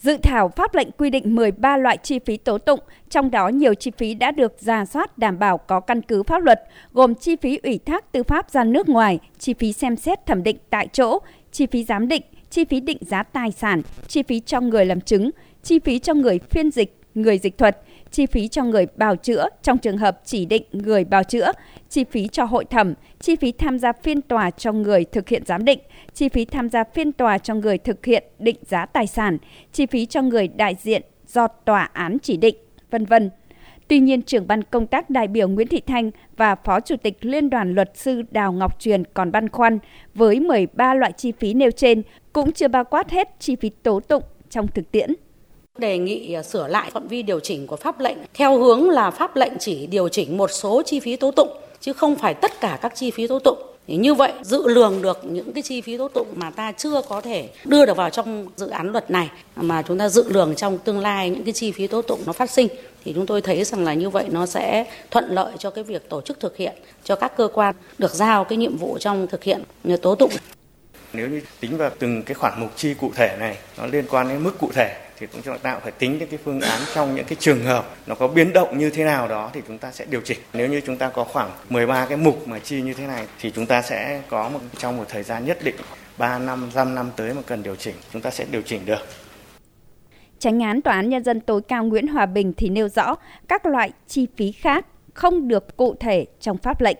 Dự thảo pháp lệnh quy định 13 loại chi phí tố tụng, trong đó nhiều chi phí đã được ra soát đảm bảo có căn cứ pháp luật, gồm chi phí ủy thác tư pháp ra nước ngoài, chi phí xem xét thẩm định tại chỗ, chi phí giám định, chi phí định giá tài sản, chi phí cho người làm chứng, chi phí cho người phiên dịch, người dịch thuật, chi phí cho người bào chữa trong trường hợp chỉ định người bào chữa, chi phí cho hội thẩm, chi phí tham gia phiên tòa cho người thực hiện giám định, chi phí tham gia phiên tòa cho người thực hiện định giá tài sản, chi phí cho người đại diện do tòa án chỉ định, vân vân. Tuy nhiên, trưởng ban công tác đại biểu Nguyễn Thị Thanh và Phó Chủ tịch Liên đoàn Luật sư Đào Ngọc Truyền còn băn khoăn với 13 loại chi phí nêu trên cũng chưa bao quát hết chi phí tố tụng trong thực tiễn đề nghị à, sửa lại phạm vi điều chỉnh của pháp lệnh theo hướng là pháp lệnh chỉ điều chỉnh một số chi phí tố tụng, chứ không phải tất cả các chi phí tố tụng thì như vậy, dự lường được những cái chi phí tố tụng mà ta chưa có thể đưa được vào trong dự án luật này, mà chúng ta dự lường trong tương lai những cái chi phí tố tụng nó phát sinh, thì chúng tôi thấy rằng là như vậy nó sẽ thuận lợi cho cái việc tổ chức thực hiện, cho các cơ quan được giao cái nhiệm vụ trong thực hiện à, tố tụng. Nếu như tính vào từng cái khoản mục chi cụ thể này, nó liên quan đến mức cụ thể thì cũng chúng ta phải tính đến cái phương án trong những cái trường hợp nó có biến động như thế nào đó thì chúng ta sẽ điều chỉnh. Nếu như chúng ta có khoảng 13 cái mục mà chi như thế này thì chúng ta sẽ có một trong một thời gian nhất định 3 năm, 5 năm tới mà cần điều chỉnh, chúng ta sẽ điều chỉnh được. Tránh án Tòa án Nhân dân tối cao Nguyễn Hòa Bình thì nêu rõ các loại chi phí khác không được cụ thể trong pháp lệnh.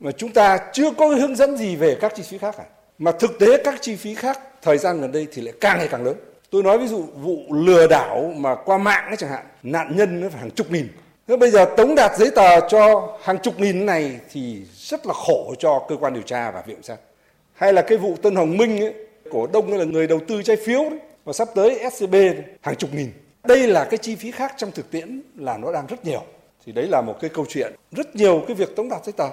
Mà chúng ta chưa có hướng dẫn gì về các chi phí khác cả. Mà thực tế các chi phí khác thời gian gần đây thì lại càng ngày càng lớn. Tôi nói ví dụ vụ lừa đảo mà qua mạng ấy chẳng hạn, nạn nhân nó phải hàng chục nghìn. Thế bây giờ tống đạt giấy tờ cho hàng chục nghìn này thì rất là khổ cho cơ quan điều tra và viện sát. Hay là cái vụ Tân Hồng Minh ấy, cổ đông là người đầu tư trái phiếu đấy, và sắp tới SCB hàng chục nghìn. Đây là cái chi phí khác trong thực tiễn là nó đang rất nhiều. Thì đấy là một cái câu chuyện rất nhiều cái việc tống đạt giấy tờ.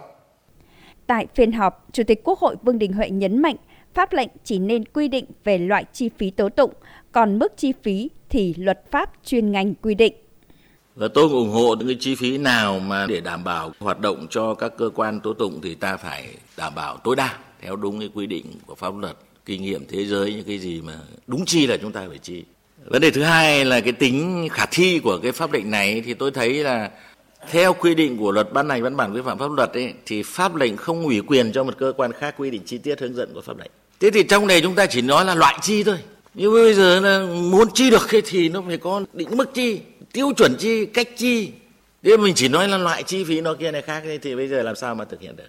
Tại phiên họp, Chủ tịch Quốc hội Vương Đình Huệ nhấn mạnh pháp lệnh chỉ nên quy định về loại chi phí tố tụng, còn mức chi phí thì luật pháp chuyên ngành quy định. Và tôi ủng hộ những cái chi phí nào mà để đảm bảo hoạt động cho các cơ quan tố tụng thì ta phải đảm bảo tối đa theo đúng cái quy định của pháp luật, kinh nghiệm thế giới những cái gì mà đúng chi là chúng ta phải chi. Vấn đề thứ hai là cái tính khả thi của cái pháp lệnh này thì tôi thấy là theo quy định của luật ban hành văn bản quy phạm pháp luật ấy, thì pháp lệnh không ủy quyền cho một cơ quan khác quy định chi tiết hướng dẫn của pháp lệnh. Thế thì trong này chúng ta chỉ nói là loại chi thôi. Nhưng bây giờ là muốn chi được thì nó phải có định mức chi tiêu chuẩn chi cách chi. Thế mình chỉ nói là loại chi phí nó kia này khác thì bây giờ làm sao mà thực hiện được?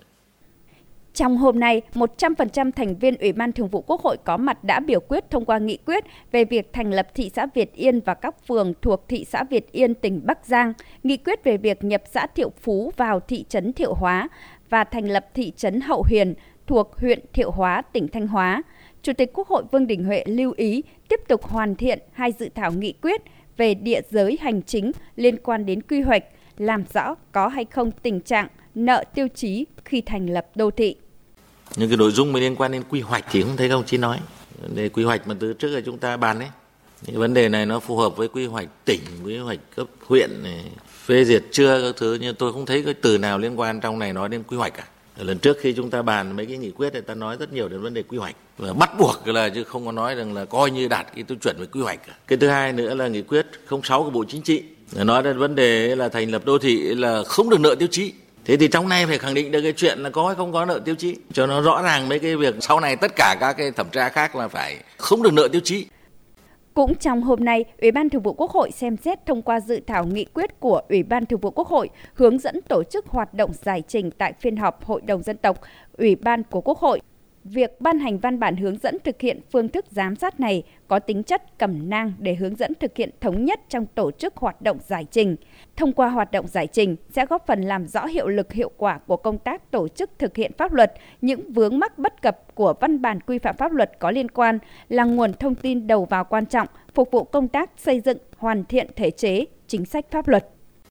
Trong hôm nay, 100% thành viên Ủy ban Thường vụ Quốc hội có mặt đã biểu quyết thông qua nghị quyết về việc thành lập thị xã Việt Yên và các phường thuộc thị xã Việt Yên, tỉnh Bắc Giang, nghị quyết về việc nhập xã Thiệu Phú vào thị trấn Thiệu Hóa và thành lập thị trấn Hậu Huyền thuộc huyện Thiệu Hóa, tỉnh Thanh Hóa. Chủ tịch Quốc hội Vương Đình Huệ lưu ý tiếp tục hoàn thiện hai dự thảo nghị quyết về địa giới hành chính liên quan đến quy hoạch, làm rõ có hay không tình trạng nợ tiêu chí khi thành lập đô thị. Những cái nội dung liên quan đến quy hoạch thì không thấy ông chí nói. Vấn quy hoạch mà từ trước là chúng ta bàn đấy. Những vấn đề này nó phù hợp với quy hoạch tỉnh, quy hoạch cấp huyện này, phê duyệt chưa các thứ nhưng tôi không thấy cái từ nào liên quan trong này nói đến quy hoạch cả lần trước khi chúng ta bàn mấy cái nghị quyết thì ta nói rất nhiều đến vấn đề quy hoạch. Và bắt buộc là chứ không có nói rằng là coi như đạt cái tiêu chuẩn về quy hoạch cả. cái thứ hai nữa là nghị quyết 06 của bộ chính trị nói đến vấn đề là thành lập đô thị là không được nợ tiêu chí. Thế thì trong này phải khẳng định được cái chuyện là có hay không có nợ tiêu chí. Cho nó rõ ràng mấy cái việc sau này tất cả các cái thẩm tra khác là phải không được nợ tiêu chí cũng trong hôm nay, Ủy ban Thường vụ Quốc hội xem xét thông qua dự thảo nghị quyết của Ủy ban Thường vụ Quốc hội hướng dẫn tổ chức hoạt động giải trình tại phiên họp Hội đồng dân tộc, Ủy ban của Quốc hội việc ban hành văn bản hướng dẫn thực hiện phương thức giám sát này có tính chất cẩm nang để hướng dẫn thực hiện thống nhất trong tổ chức hoạt động giải trình. Thông qua hoạt động giải trình sẽ góp phần làm rõ hiệu lực hiệu quả của công tác tổ chức thực hiện pháp luật, những vướng mắc bất cập của văn bản quy phạm pháp luật có liên quan là nguồn thông tin đầu vào quan trọng phục vụ công tác xây dựng hoàn thiện thể chế, chính sách pháp luật.